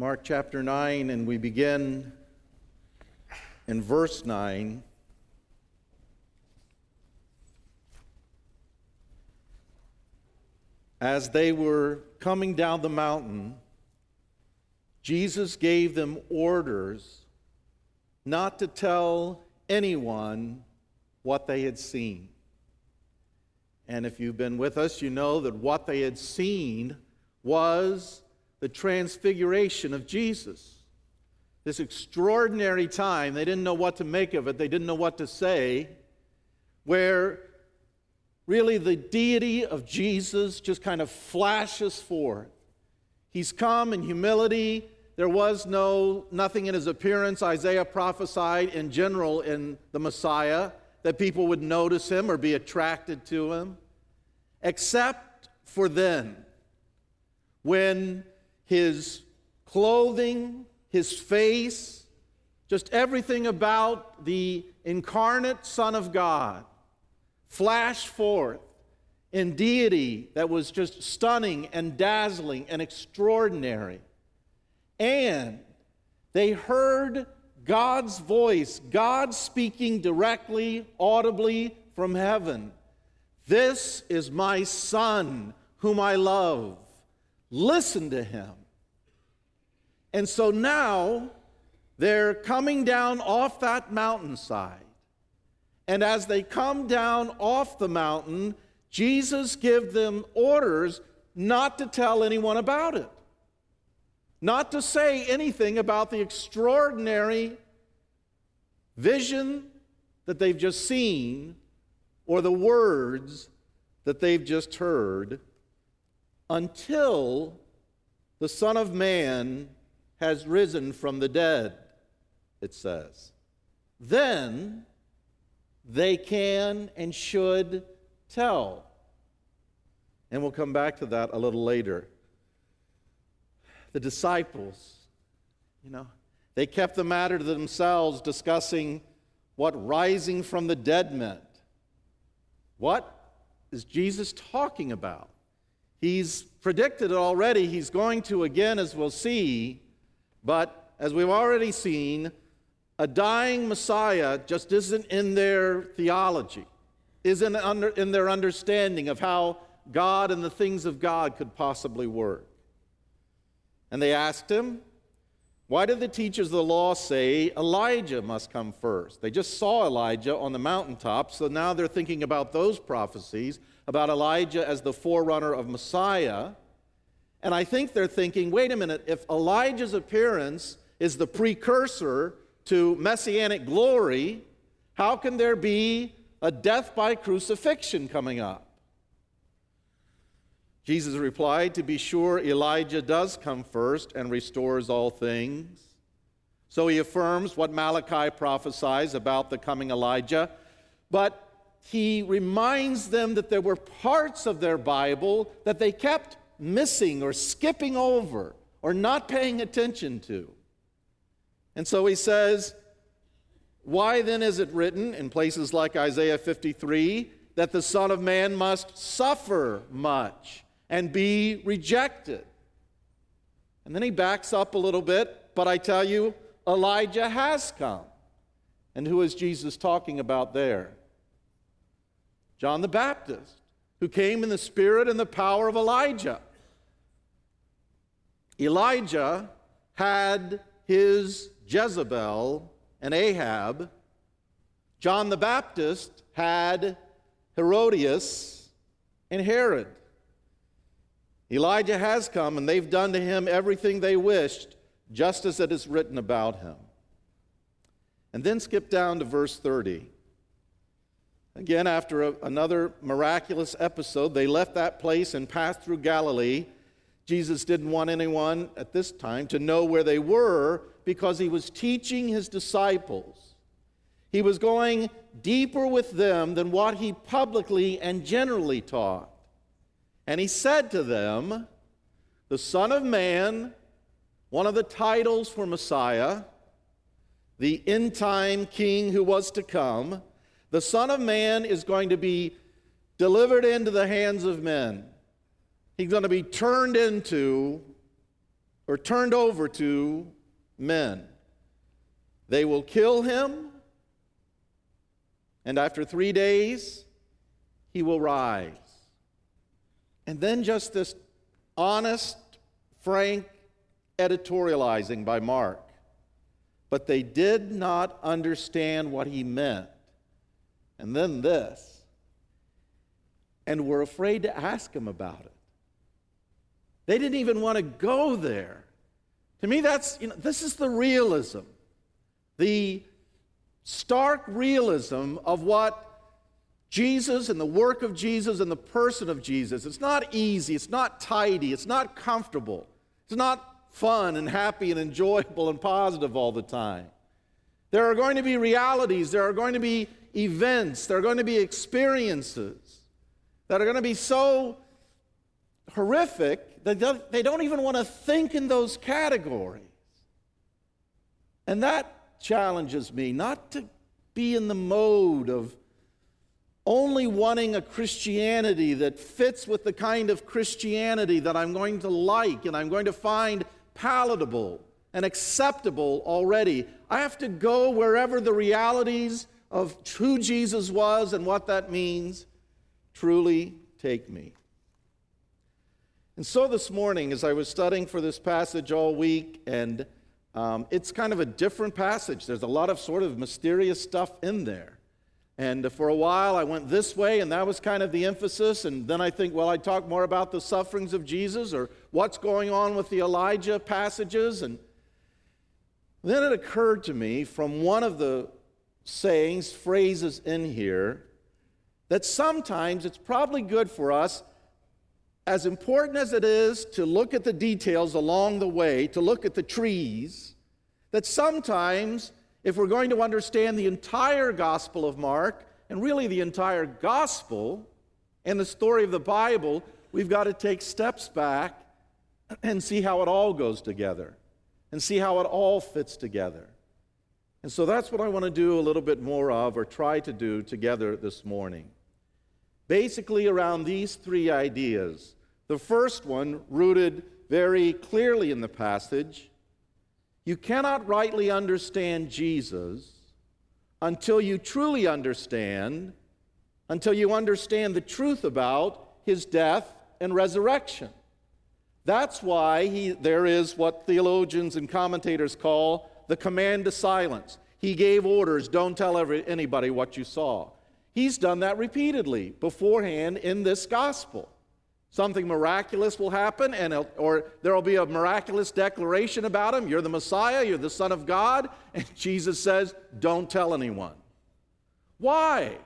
Mark chapter 9, and we begin in verse 9. As they were coming down the mountain, Jesus gave them orders not to tell anyone what they had seen. And if you've been with us, you know that what they had seen was the transfiguration of Jesus. This extraordinary time, they didn't know what to make of it, they didn't know what to say, where really the deity of Jesus just kind of flashes forth. He's come in humility. There was no nothing in his appearance. Isaiah prophesied in general in the Messiah that people would notice him or be attracted to him, except for then, when his clothing, his face, just everything about the incarnate Son of God flashed forth in deity that was just stunning and dazzling and extraordinary. And they heard God's voice, God speaking directly, audibly from heaven. This is my Son, whom I love. Listen to him. And so now they're coming down off that mountainside. And as they come down off the mountain, Jesus gives them orders not to tell anyone about it not to say anything about the extraordinary vision that they've just seen or the words that they've just heard until the Son of Man has risen from the dead, it says. Then they can and should tell. And we'll come back to that a little later the disciples, you know, they kept the matter to themselves, discussing what rising from the dead meant. What is Jesus talking about? He's predicted it already. He's going to again, as we'll see. But as we've already seen, a dying Messiah just isn't in their theology, isn't under, in their understanding of how God and the things of God could possibly work. And they asked him, Why did the teachers of the law say Elijah must come first? They just saw Elijah on the mountaintop, so now they're thinking about those prophecies about Elijah as the forerunner of Messiah. And I think they're thinking, wait a minute, if Elijah's appearance is the precursor to messianic glory, how can there be a death by crucifixion coming up? Jesus replied, To be sure, Elijah does come first and restores all things. So he affirms what Malachi prophesies about the coming Elijah, but he reminds them that there were parts of their Bible that they kept missing or skipping over or not paying attention to. And so he says, Why then is it written in places like Isaiah 53 that the Son of Man must suffer much? and be rejected. And then he backs up a little bit, but I tell you, Elijah has come. And who is Jesus talking about there? John the Baptist, who came in the spirit and the power of Elijah. Elijah had his Jezebel and Ahab. John the Baptist had Herodias and Herod. Elijah has come, and they've done to him everything they wished, just as it is written about him. And then skip down to verse 30. Again, after a, another miraculous episode, they left that place and passed through Galilee. Jesus didn't want anyone at this time to know where they were because he was teaching his disciples. He was going deeper with them than what he publicly and generally taught. And he said to them, The Son of Man, one of the titles for Messiah, the end time king who was to come, the Son of Man is going to be delivered into the hands of men. He's going to be turned into or turned over to men. They will kill him, and after three days, he will rise. And then just this honest, frank editorializing by Mark. But they did not understand what he meant. And then this. And were afraid to ask him about it. They didn't even want to go there. To me, that's, you know, this is the realism, the stark realism of what Jesus and the work of Jesus and the person of Jesus. It's not easy, it's not tidy, it's not comfortable, it's not fun and happy and enjoyable and positive all the time. There are going to be realities, there are going to be events, there are going to be experiences that are going to be so horrific that they don't even want to think in those categories. And that challenges me not to be in the mode of only wanting a Christianity that fits with the kind of Christianity that I'm going to like and I'm going to find palatable and acceptable already. I have to go wherever the realities of who Jesus was and what that means truly take me. And so this morning, as I was studying for this passage all week, and um, it's kind of a different passage, there's a lot of sort of mysterious stuff in there. And for a while, I went this way, and that was kind of the emphasis. And then I think, well, I talk more about the sufferings of Jesus or what's going on with the Elijah passages. And then it occurred to me from one of the sayings, phrases in here, that sometimes it's probably good for us, as important as it is to look at the details along the way, to look at the trees, that sometimes if we're going to understand the entire Gospel of Mark, and really the entire Gospel and the story of the Bible, we've got to take steps back and see how it all goes together and see how it all fits together. And so that's what I want to do a little bit more of, or try to do together this morning. Basically, around these three ideas. The first one, rooted very clearly in the passage, you cannot rightly understand Jesus until you truly understand, until you understand the truth about his death and resurrection. That's why he, there is what theologians and commentators call the command to silence. He gave orders don't tell every, anybody what you saw. He's done that repeatedly beforehand in this gospel. Something miraculous will happen, and or there will be a miraculous declaration about him. You're the Messiah, you're the Son of God. And Jesus says, Don't tell anyone. Why?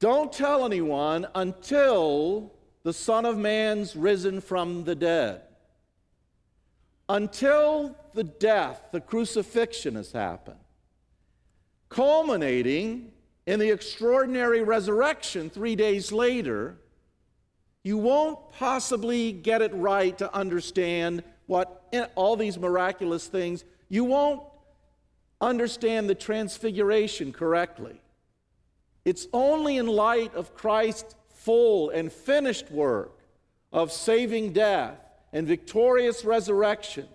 Don't tell anyone until the Son of Man's risen from the dead. Until the death, the crucifixion has happened, culminating in the extraordinary resurrection three days later, you won't possibly get it right to understand what all these miraculous things, you won't understand the transfiguration correctly. It's only in light of Christ's full and finished work of saving death and victorious resurrection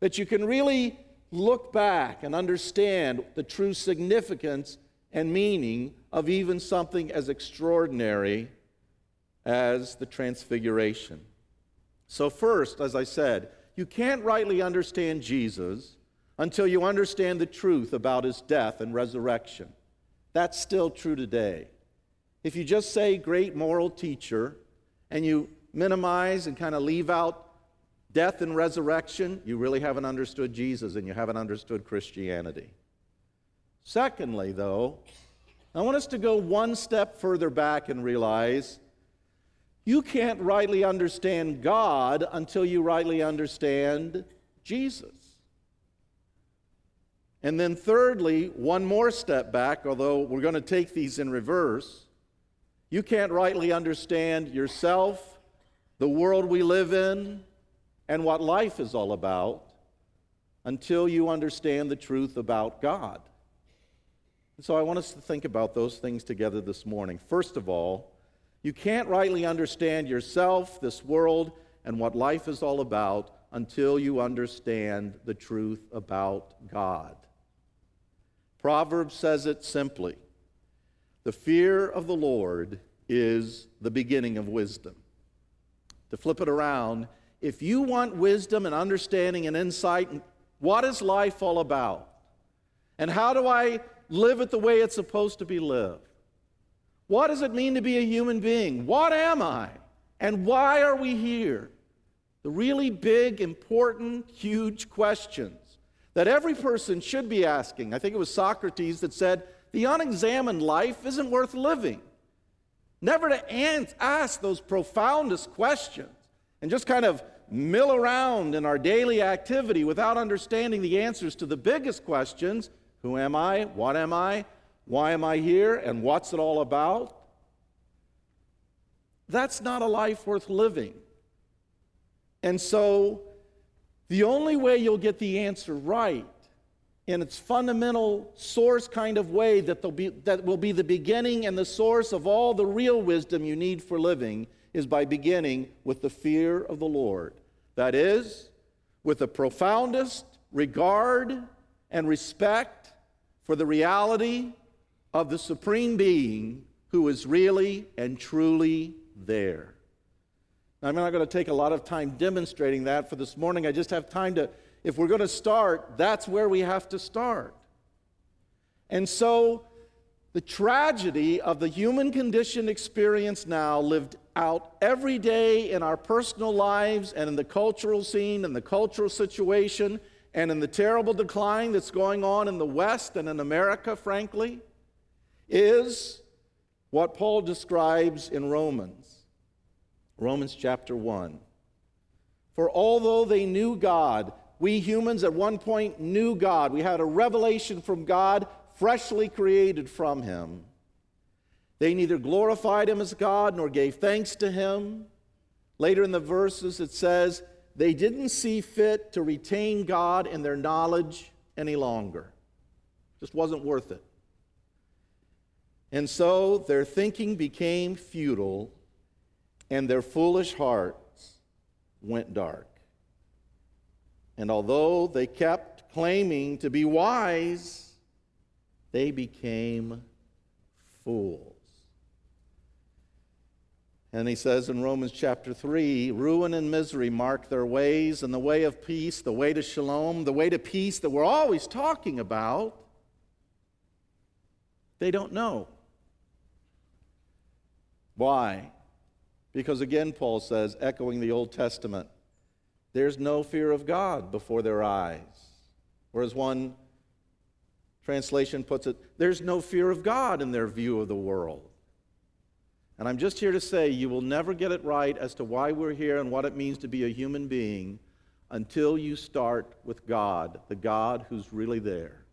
that you can really look back and understand the true significance and meaning of even something as extraordinary as the transfiguration. So, first, as I said, you can't rightly understand Jesus until you understand the truth about his death and resurrection. That's still true today. If you just say great moral teacher and you minimize and kind of leave out death and resurrection, you really haven't understood Jesus and you haven't understood Christianity. Secondly, though, I want us to go one step further back and realize you can't rightly understand God until you rightly understand Jesus. And then, thirdly, one more step back, although we're going to take these in reverse. You can't rightly understand yourself, the world we live in, and what life is all about until you understand the truth about God. And so I want us to think about those things together this morning. First of all, you can't rightly understand yourself, this world, and what life is all about until you understand the truth about God. Proverbs says it simply The fear of the Lord is the beginning of wisdom. To flip it around, if you want wisdom and understanding and insight, what is life all about? And how do I live it the way it's supposed to be lived? What does it mean to be a human being? What am I? And why are we here? The really big, important, huge questions that every person should be asking. I think it was Socrates that said, The unexamined life isn't worth living. Never to ask those profoundest questions and just kind of mill around in our daily activity without understanding the answers to the biggest questions who am I? What am I? Why am I here? And what's it all about? That's not a life worth living. And so, the only way you'll get the answer right in its fundamental source kind of way that, be, that will be the beginning and the source of all the real wisdom you need for living is by beginning with the fear of the Lord. That is, with the profoundest regard and respect for the reality of the Supreme Being who is really and truly there. Now, I'm not going to take a lot of time demonstrating that for this morning. I just have time to, if we're going to start, that's where we have to start. And so, the tragedy of the human condition experience now lived out every day in our personal lives and in the cultural scene and the cultural situation and in the terrible decline that's going on in the West and in America, frankly, is what Paul describes in Romans. Romans chapter 1. For although they knew God, we humans at one point knew God. We had a revelation from God, freshly created from Him. They neither glorified Him as God nor gave thanks to Him. Later in the verses, it says, they didn't see fit to retain God in their knowledge any longer. Just wasn't worth it. And so their thinking became futile, and their foolish hearts went dark. And although they kept claiming to be wise, they became fools. And he says in Romans chapter 3 ruin and misery mark their ways, and the way of peace, the way to shalom, the way to peace that we're always talking about, they don't know. Why? Because again, Paul says, echoing the Old Testament, there's no fear of God before their eyes. Or as one translation puts it, there's no fear of God in their view of the world. And I'm just here to say you will never get it right as to why we're here and what it means to be a human being until you start with God, the God who's really there.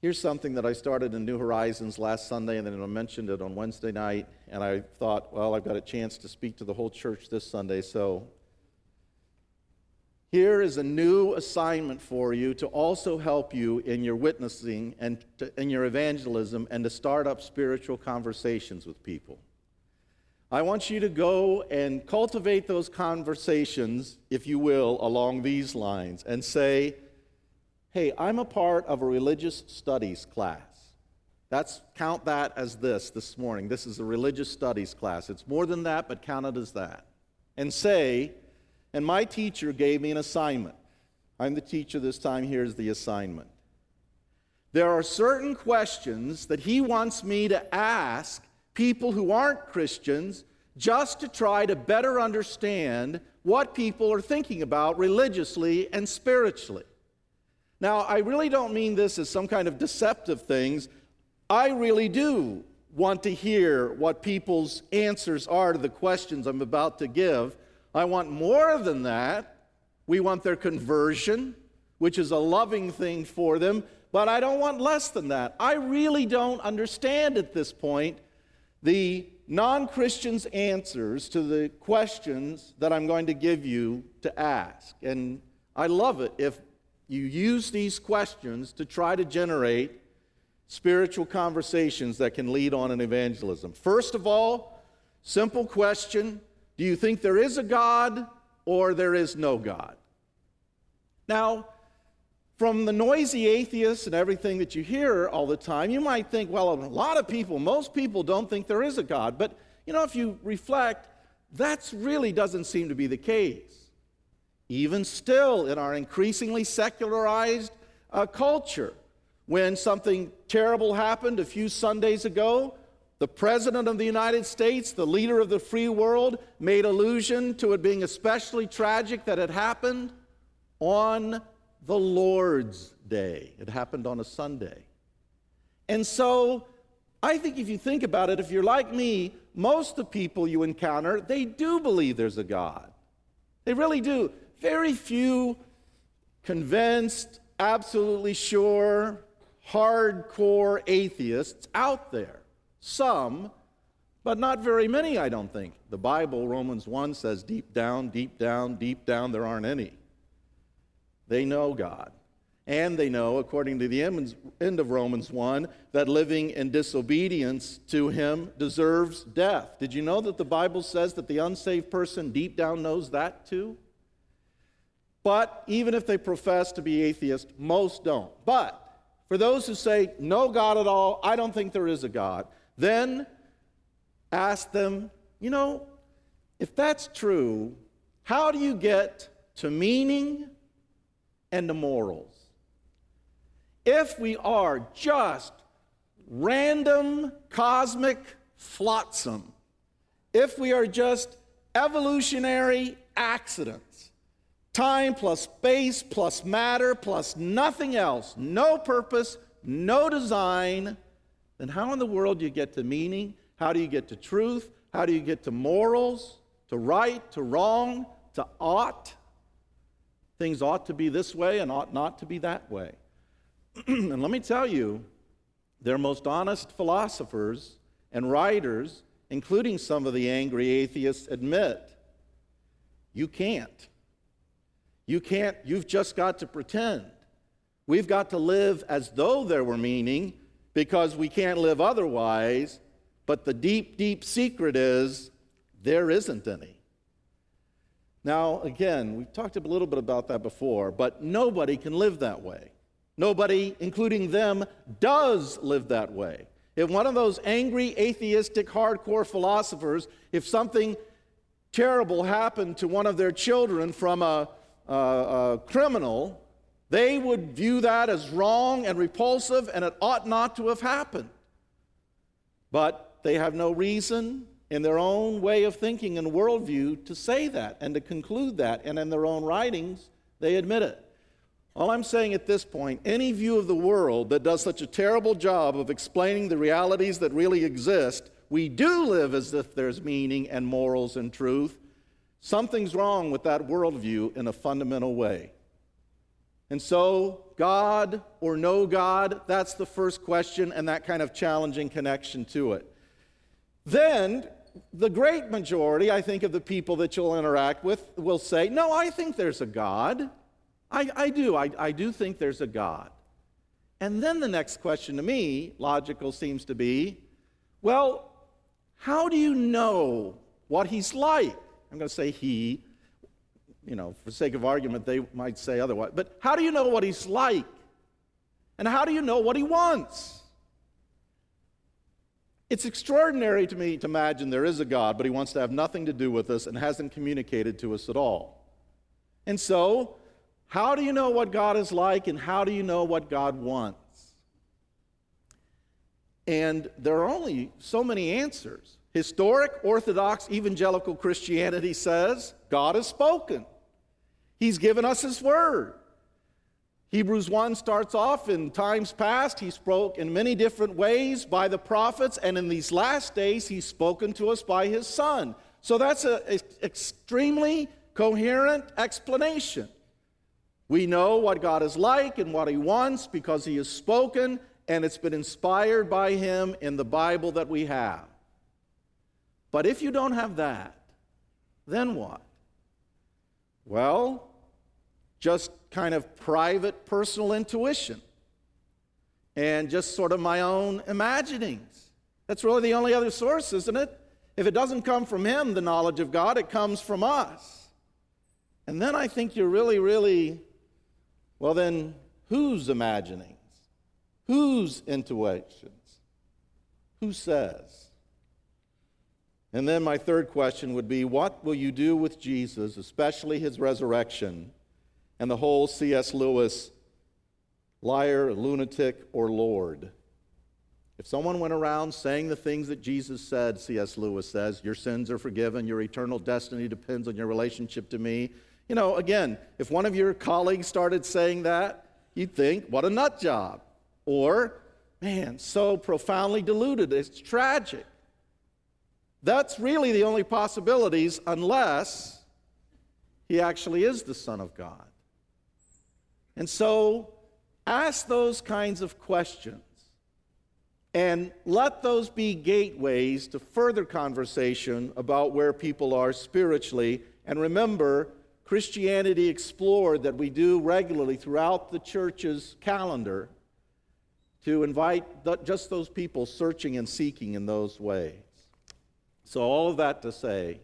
Here's something that I started in New Horizons last Sunday, and then I mentioned it on Wednesday night. And I thought, well, I've got a chance to speak to the whole church this Sunday, so here is a new assignment for you to also help you in your witnessing and to, in your evangelism and to start up spiritual conversations with people. I want you to go and cultivate those conversations, if you will, along these lines and say, hey, I'm a part of a religious studies class. That's count that as this this morning. This is a religious studies class. It's more than that, but count it as that. And say, and my teacher gave me an assignment. I'm the teacher this time. Here's the assignment. There are certain questions that he wants me to ask people who aren't Christians just to try to better understand what people are thinking about religiously and spiritually. Now, I really don't mean this as some kind of deceptive things. I really do want to hear what people's answers are to the questions I'm about to give I want more than that. We want their conversion, which is a loving thing for them, but I don't want less than that. I really don't understand at this point the non Christians' answers to the questions that I'm going to give you to ask. And I love it if you use these questions to try to generate spiritual conversations that can lead on in evangelism. First of all, Simple question Do you think there is a God or there is no God? Now, from the noisy atheists and everything that you hear all the time, you might think, well, a lot of people, most people don't think there is a God. But, you know, if you reflect, that really doesn't seem to be the case. Even still, in our increasingly secularized uh, culture, when something terrible happened a few Sundays ago, the President of the United States, the leader of the free world, made allusion to it being especially tragic that it happened on the Lord's Day. It happened on a Sunday. And so, I think if you think about it, if you're like me, most of the people you encounter, they do believe there's a God. They really do. Very few convinced, absolutely sure, hardcore atheists out there. Some, but not very many, I don't think. The Bible, Romans 1, says deep down, deep down, deep down, there aren't any. They know God. And they know, according to the end of Romans 1, that living in disobedience to Him deserves death. Did you know that the Bible says that the unsaved person deep down knows that too? But even if they profess to be atheist, most don't. But for those who say, no God at all, I don't think there is a God, then ask them, you know, if that's true, how do you get to meaning and to morals. If we are just random cosmic flotsam, if we are just evolutionary accidents, time plus space plus matter plus nothing else, no purpose, no design, then how in the world do you get to meaning? How do you get to truth? How do you get to morals, to right, to wrong, to ought? Things ought to be this way and ought not to be that way. and let me tell you, their most honest philosophers and writers, including some of the angry atheists, admit you can't. You can't, you've just got to pretend. We've got to live as though there were meaning because we can't live otherwise. But the deep, deep secret is there isn't any. Now, again, we've talked a little bit about that before, but nobody can live that way. Nobody, including them, does live that way. If one of those angry, atheistic, hardcore philosophers, if something terrible happened to one of their children from a, a, a criminal, they would view that as wrong and repulsive, and it ought not to have happened. But they have no reason, in their own way of thinking and worldview to say that and to conclude that, and in their own writings, they admit it. All I'm saying at this point, any view of the world that does such a terrible job of explaining the realities that really exist, we do live as if there's meaning and morals and truth. Something's wrong with that worldview in a fundamental way. And so, God or no God, that's the first question and that kind of challenging connection to it. Then, the great majority, I think, of the people that you'll interact with will say, No, I think there's a God. I, I do. I, I do think there's a God. And then the next question to me, logical seems to be, Well, how do you know what he's like? I'm going to say he. You know, for sake of argument, they might say otherwise. But how do you know what he's like? And how do you know what he wants? It's extraordinary to me to imagine there is a God, but he wants to have nothing to do with us and hasn't communicated to us at all. And so, how do you know what God is like and how do you know what God wants? And there are only so many answers. Historic Orthodox evangelical Christianity says God has spoken, He's given us His word. Hebrews 1 starts off in times past, he spoke in many different ways by the prophets, and in these last days, he's spoken to us by his Son. So that's an extremely coherent explanation. We know what God is like and what he wants because he has spoken, and it's been inspired by him in the Bible that we have. But if you don't have that, then what? Well, just kind of private personal intuition and just sort of my own imaginings. That's really the only other source, isn't it? If it doesn't come from him, the knowledge of God, it comes from us. And then I think you're really, really, well, then whose imaginings? Whose intuitions? Who says? And then my third question would be what will you do with Jesus, especially his resurrection, and the whole C.S. Lewis liar, lunatic, or Lord? If someone went around saying the things that Jesus said, C.S. Lewis says, your sins are forgiven, your eternal destiny depends on your relationship to me. You know, again, if one of your colleagues started saying that, you'd think, what a nut job. Or, man, so profoundly deluded, it's tragic. That's really the only possibilities unless he actually is the Son of God. And so, ask those kinds of questions and let those be gateways to further conversation about where people are spiritually. And remember, Christianity Explored that we do regularly throughout the church's calendar to invite just those people searching and seeking in those ways. So, all of that to say,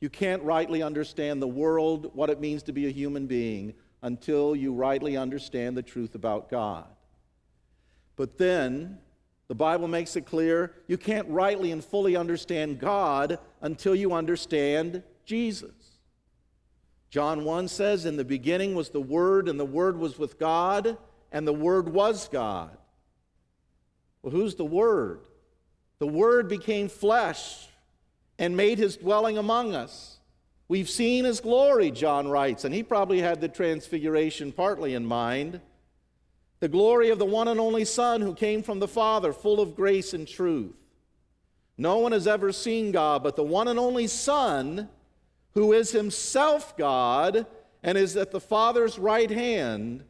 you can't rightly understand the world, what it means to be a human being, until you rightly understand the truth about God. But then, the Bible makes it clear you can't rightly and fully understand God until you understand Jesus. John 1 says, In the beginning was the Word, and the Word was with God, and the Word was God. Well, who's the Word? The Word became flesh and made his dwelling among us. We've seen his glory, John writes, and he probably had the transfiguration partly in mind the glory of the one and only Son who came from the Father, full of grace and truth. No one has ever seen God, but the one and only Son, who is himself God and is at the Father's right hand,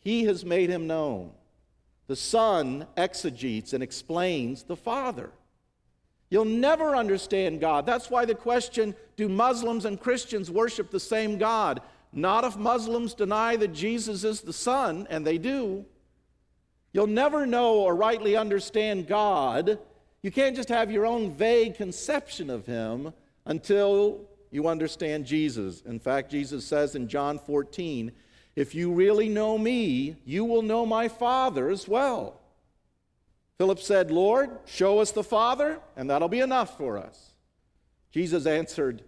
he has made him known. The Son exegetes and explains the Father. You'll never understand God. That's why the question do Muslims and Christians worship the same God? Not if Muslims deny that Jesus is the Son, and they do. You'll never know or rightly understand God. You can't just have your own vague conception of Him until you understand Jesus. In fact, Jesus says in John 14, If you really know me, you will know my Father as well. Philip said, Lord, show us the Father, and that'll be enough for us. Jesus answered,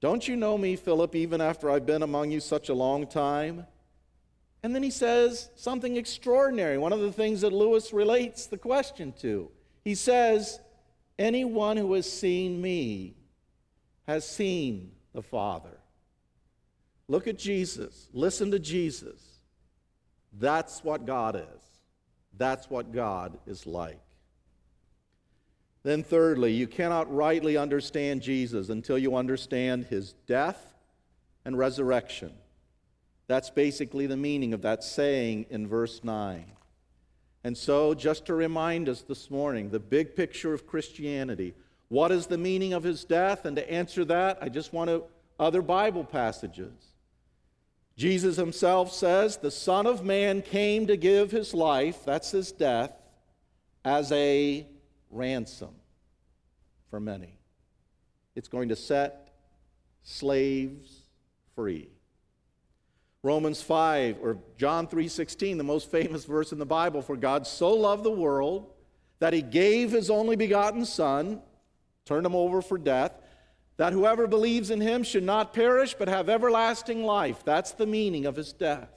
don't you know me, Philip, even after I've been among you such a long time? And then he says something extraordinary, one of the things that Lewis relates the question to. He says, Anyone who has seen me has seen the Father. Look at Jesus. Listen to Jesus. That's what God is. That's what God is like. Then, thirdly, you cannot rightly understand Jesus until you understand his death and resurrection. That's basically the meaning of that saying in verse 9. And so, just to remind us this morning, the big picture of Christianity what is the meaning of his death? And to answer that, I just want to other Bible passages. Jesus himself says, The Son of Man came to give his life, that's his death, as a ransom for many. It's going to set slaves free. Romans 5 or John 3:16, the most famous verse in the Bible, for God so loved the world that he gave his only begotten son, turned him over for death, that whoever believes in him should not perish but have everlasting life. That's the meaning of his death.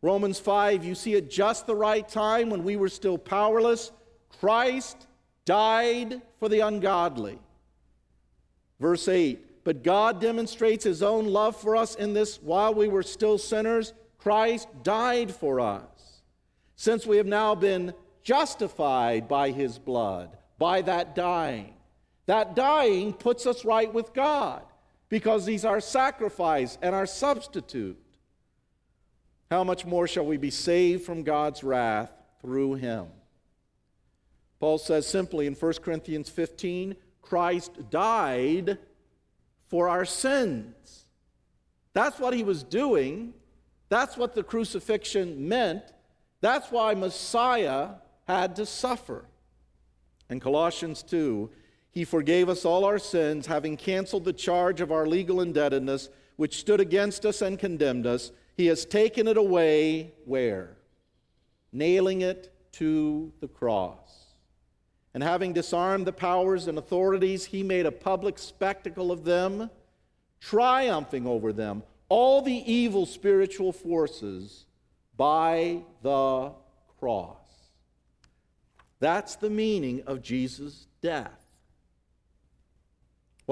Romans 5, you see at just the right time when we were still powerless, Christ died for the ungodly. Verse 8, but God demonstrates his own love for us in this while we were still sinners, Christ died for us. Since we have now been justified by his blood, by that dying. That dying puts us right with God because he's our sacrifice and our substitute. How much more shall we be saved from God's wrath through him? Paul says simply in 1 Corinthians 15 Christ died for our sins. That's what he was doing. That's what the crucifixion meant. That's why Messiah had to suffer. In Colossians 2, He forgave us all our sins, having canceled the charge of our legal indebtedness, which stood against us and condemned us. He has taken it away where? Nailing it to the cross. And having disarmed the powers and authorities, he made a public spectacle of them, triumphing over them, all the evil spiritual forces by the cross. That's the meaning of Jesus' death.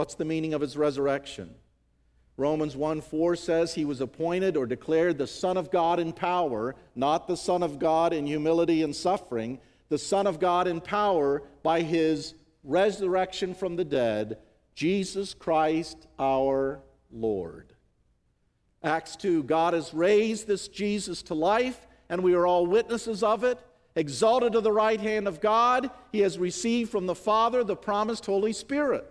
What's the meaning of his resurrection? Romans 1 4 says he was appointed or declared the Son of God in power, not the Son of God in humility and suffering, the Son of God in power by his resurrection from the dead, Jesus Christ our Lord. Acts 2 God has raised this Jesus to life, and we are all witnesses of it. Exalted to the right hand of God, he has received from the Father the promised Holy Spirit.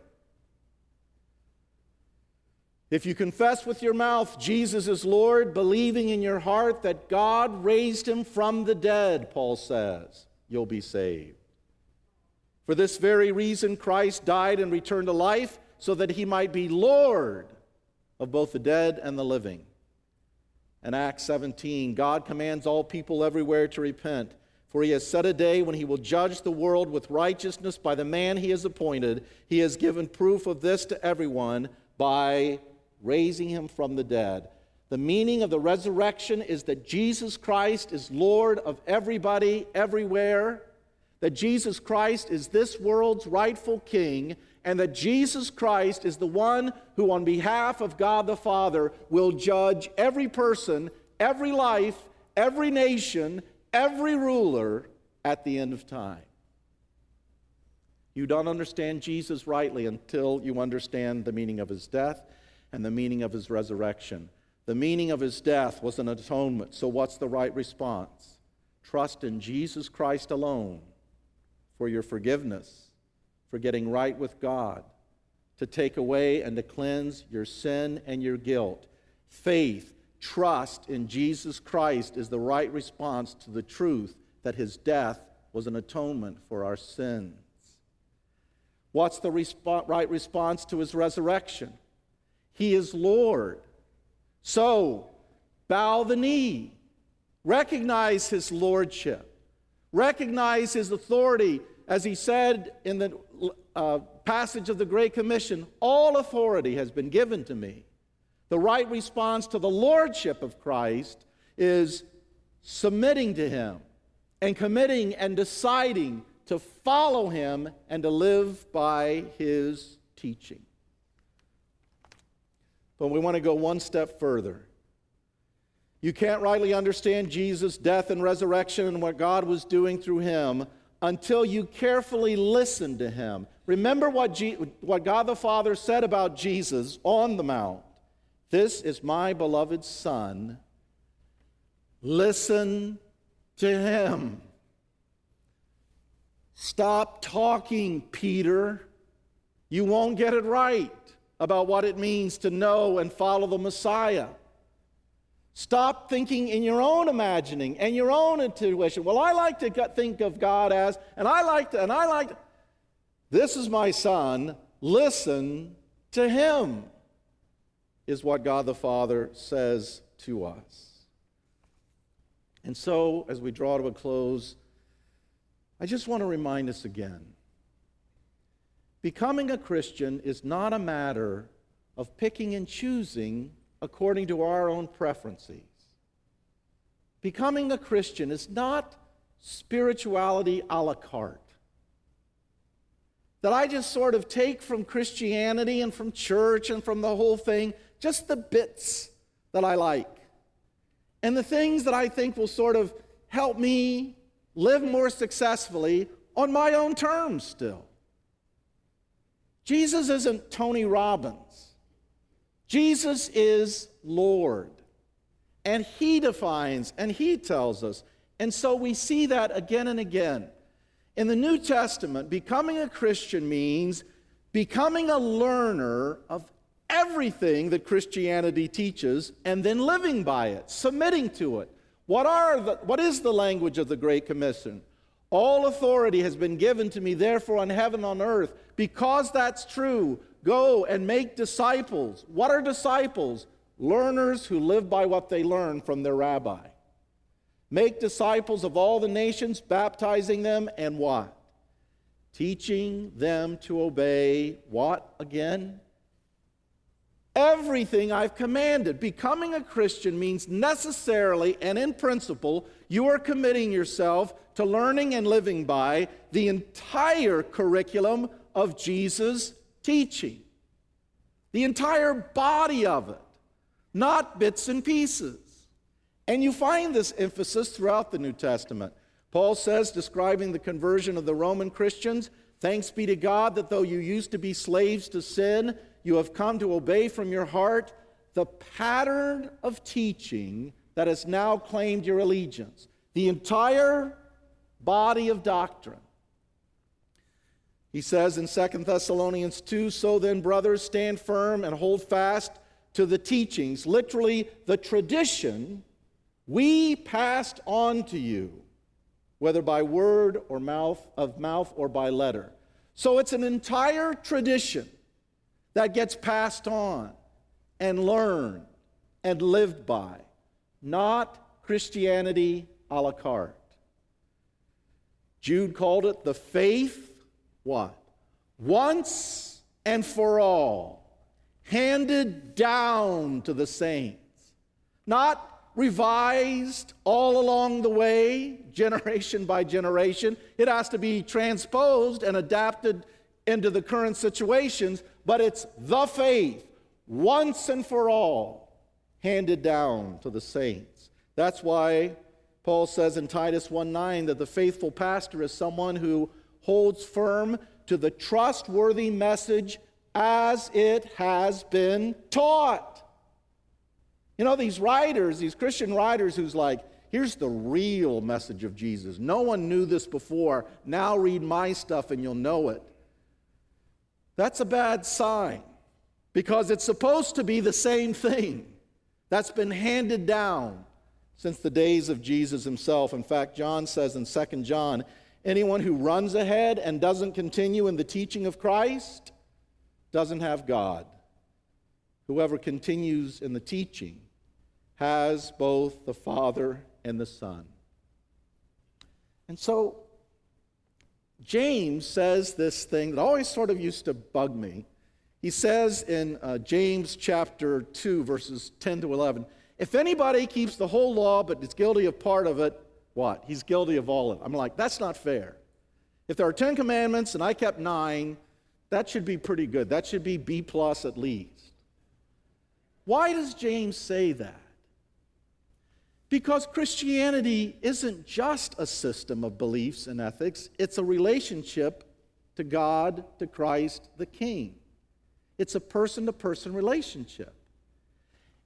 If you confess with your mouth Jesus is Lord, believing in your heart that God raised him from the dead, Paul says, you'll be saved. For this very reason, Christ died and returned to life so that he might be Lord of both the dead and the living. In Acts 17, God commands all people everywhere to repent, for he has set a day when he will judge the world with righteousness by the man he has appointed. He has given proof of this to everyone by raising him from the dead. The meaning of the resurrection is that Jesus Christ is Lord of everybody, everywhere, that Jesus Christ is this world's rightful king, and that Jesus Christ is the one who, on behalf of God the Father, will judge every person, every life, every nation, every ruler at the end of time. You don't understand Jesus rightly until you understand the meaning of his death and the meaning of his resurrection. The meaning of his death was an atonement. So, what's the right response? Trust in Jesus Christ alone for your forgiveness, for getting right with God, to take away and to cleanse your sin and your guilt. Faith, trust in Jesus Christ is the right response to the truth that his death was an atonement for our sins. What's the resp- right response to his resurrection? He is Lord. So, bow the knee. Recognize his lordship. Recognize his authority. As he said in the uh, passage of the Great Commission, all authority has been given to me. The right response to the lordship of Christ is submitting to him and committing and deciding to follow him and to live by his teaching. But we want to go one step further. You can't rightly understand Jesus' death and resurrection and what God was doing through him until you carefully listen to him. Remember what, G- what God the Father said about Jesus on the Mount This is my beloved Son. Listen to him. Stop talking, Peter. You won't get it right about what it means to know and follow the Messiah. Stop thinking in your own imagining and your own intuition. Well, I like to think of God as, and I like to, and I like to. This is my son. Listen to him, is what God the Father says to us. And so, as we draw to a close, I just want to remind us again Becoming a Christian is not a matter of picking and choosing according to our own preferences. Becoming a Christian is not spirituality a la carte. That I just sort of take from Christianity and from church and from the whole thing just the bits that I like and the things that I think will sort of help me live more successfully on my own terms still. Jesus isn't Tony Robbins. Jesus is Lord. And He defines and He tells us. And so we see that again and again. In the New Testament, becoming a Christian means becoming a learner of everything that Christianity teaches and then living by it, submitting to it. What, are the, what is the language of the Great Commission? All authority has been given to me, therefore, on heaven and on earth. Because that's true, go and make disciples. What are disciples? Learners who live by what they learn from their rabbi. Make disciples of all the nations, baptizing them, and what? Teaching them to obey what again? Everything I've commanded. Becoming a Christian means necessarily and in principle, you are committing yourself to learning and living by the entire curriculum of Jesus' teaching, the entire body of it, not bits and pieces. And you find this emphasis throughout the New Testament. Paul says, describing the conversion of the Roman Christians, Thanks be to God that though you used to be slaves to sin, you have come to obey from your heart the pattern of teaching that has now claimed your allegiance. The entire body of doctrine. He says in 2 Thessalonians 2 So then, brothers, stand firm and hold fast to the teachings, literally, the tradition we passed on to you, whether by word or mouth, of mouth or by letter. So it's an entire tradition that gets passed on and learned and lived by, not Christianity a la carte. Jude called it the faith, what? Once and for all, handed down to the saints. Not revised all along the way, generation by generation. It has to be transposed and adapted into the current situations, but it's the faith, once and for all, handed down to the saints. That's why Paul says in Titus 1:9 that the faithful pastor is someone who holds firm to the trustworthy message as it has been taught. You know, these writers, these Christian writers who's like, here's the real message of Jesus. No one knew this before. Now read my stuff and you'll know it. That's a bad sign because it's supposed to be the same thing that's been handed down since the days of Jesus himself. In fact, John says in 2 John, anyone who runs ahead and doesn't continue in the teaching of Christ doesn't have God. Whoever continues in the teaching has both the Father and the Son. And so, James says this thing that always sort of used to bug me. He says in uh, James chapter 2, verses 10 to 11, if anybody keeps the whole law but is guilty of part of it, what? He's guilty of all of it. I'm like, that's not fair. If there are 10 commandments and I kept nine, that should be pretty good. That should be B plus at least. Why does James say that? Because Christianity isn't just a system of beliefs and ethics, it's a relationship to God, to Christ the King. It's a person to person relationship.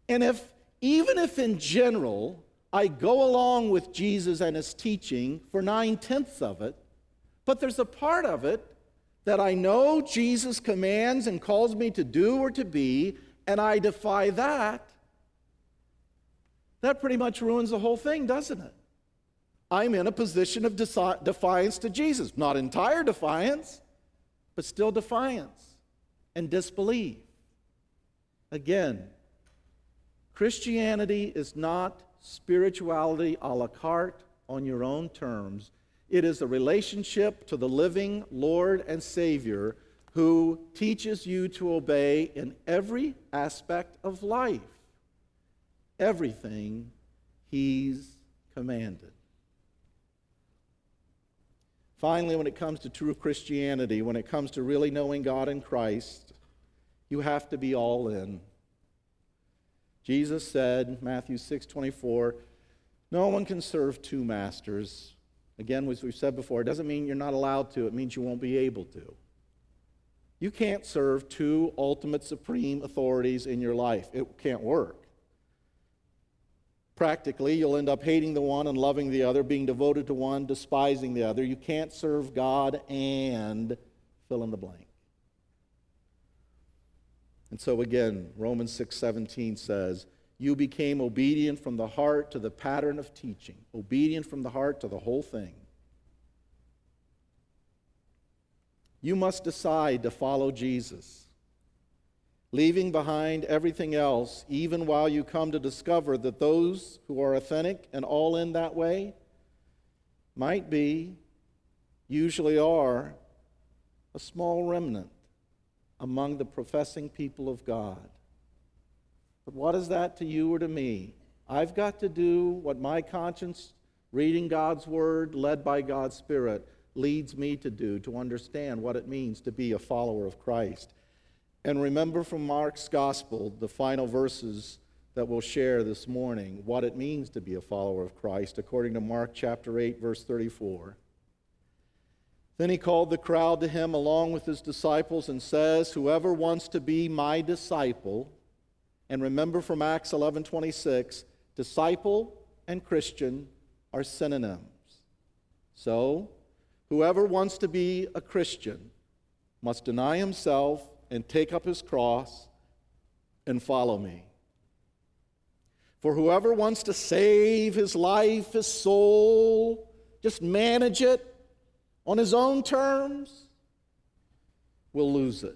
And if, even if in general, I go along with Jesus and his teaching for nine tenths of it, but there's a part of it that I know Jesus commands and calls me to do or to be, and I defy that, that pretty much ruins the whole thing, doesn't it? I'm in a position of defiance to Jesus. Not entire defiance, but still defiance and disbelief. Again, Christianity is not spirituality a la carte on your own terms. It is a relationship to the living Lord and Savior who teaches you to obey in every aspect of life everything He's commanded. Finally, when it comes to true Christianity, when it comes to really knowing God in Christ, you have to be all in. Jesus said, Matthew 6 24, no one can serve two masters. Again, as we've said before, it doesn't mean you're not allowed to, it means you won't be able to. You can't serve two ultimate supreme authorities in your life, it can't work. Practically, you'll end up hating the one and loving the other, being devoted to one, despising the other. You can't serve God and fill in the blank. And so again, Romans 6:17 says, "You became obedient from the heart to the pattern of teaching, obedient from the heart to the whole thing." you must decide to follow Jesus. Leaving behind everything else, even while you come to discover that those who are authentic and all in that way might be, usually are, a small remnant among the professing people of God. But what is that to you or to me? I've got to do what my conscience, reading God's Word, led by God's Spirit, leads me to do to understand what it means to be a follower of Christ. And remember from Mark's Gospel, the final verses that we'll share this morning, what it means to be a follower of Christ, according to Mark chapter 8, verse 34. Then he called the crowd to him along with his disciples and says, Whoever wants to be my disciple, and remember from Acts 11 26, disciple and Christian are synonyms. So, whoever wants to be a Christian must deny himself and take up his cross and follow me. For whoever wants to save his life, his soul, just manage it on his own terms, will lose it.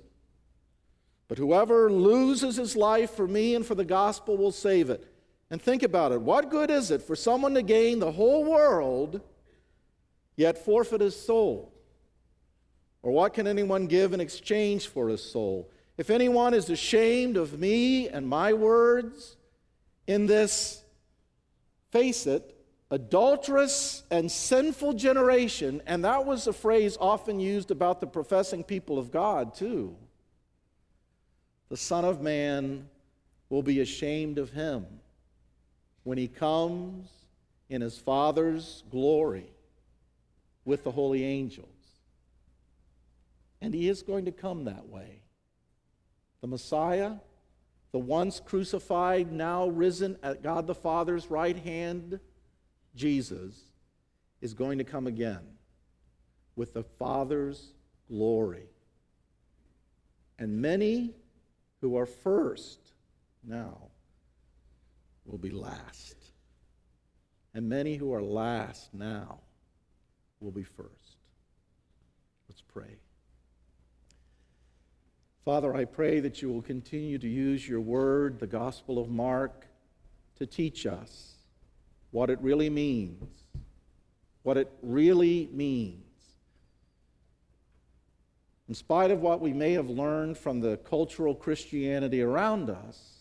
But whoever loses his life for me and for the gospel will save it. And think about it. What good is it for someone to gain the whole world yet forfeit his soul? Or what can anyone give in exchange for his soul? If anyone is ashamed of me and my words in this, face it, adulterous and sinful generation, and that was a phrase often used about the professing people of God, too. The Son of Man will be ashamed of him when he comes in his Father's glory with the holy angels. And he is going to come that way. The Messiah, the once crucified, now risen at God the Father's right hand, Jesus, is going to come again with the Father's glory. And many who are first now will be last. And many who are last now will be first. Let's pray. Father, I pray that you will continue to use your word, the Gospel of Mark, to teach us what it really means. What it really means. In spite of what we may have learned from the cultural Christianity around us,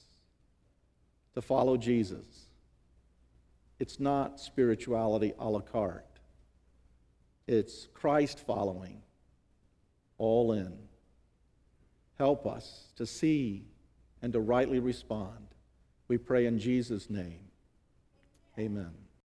to follow Jesus. It's not spirituality a la carte, it's Christ following, all in. Help us to see and to rightly respond. We pray in Jesus' name. Amen.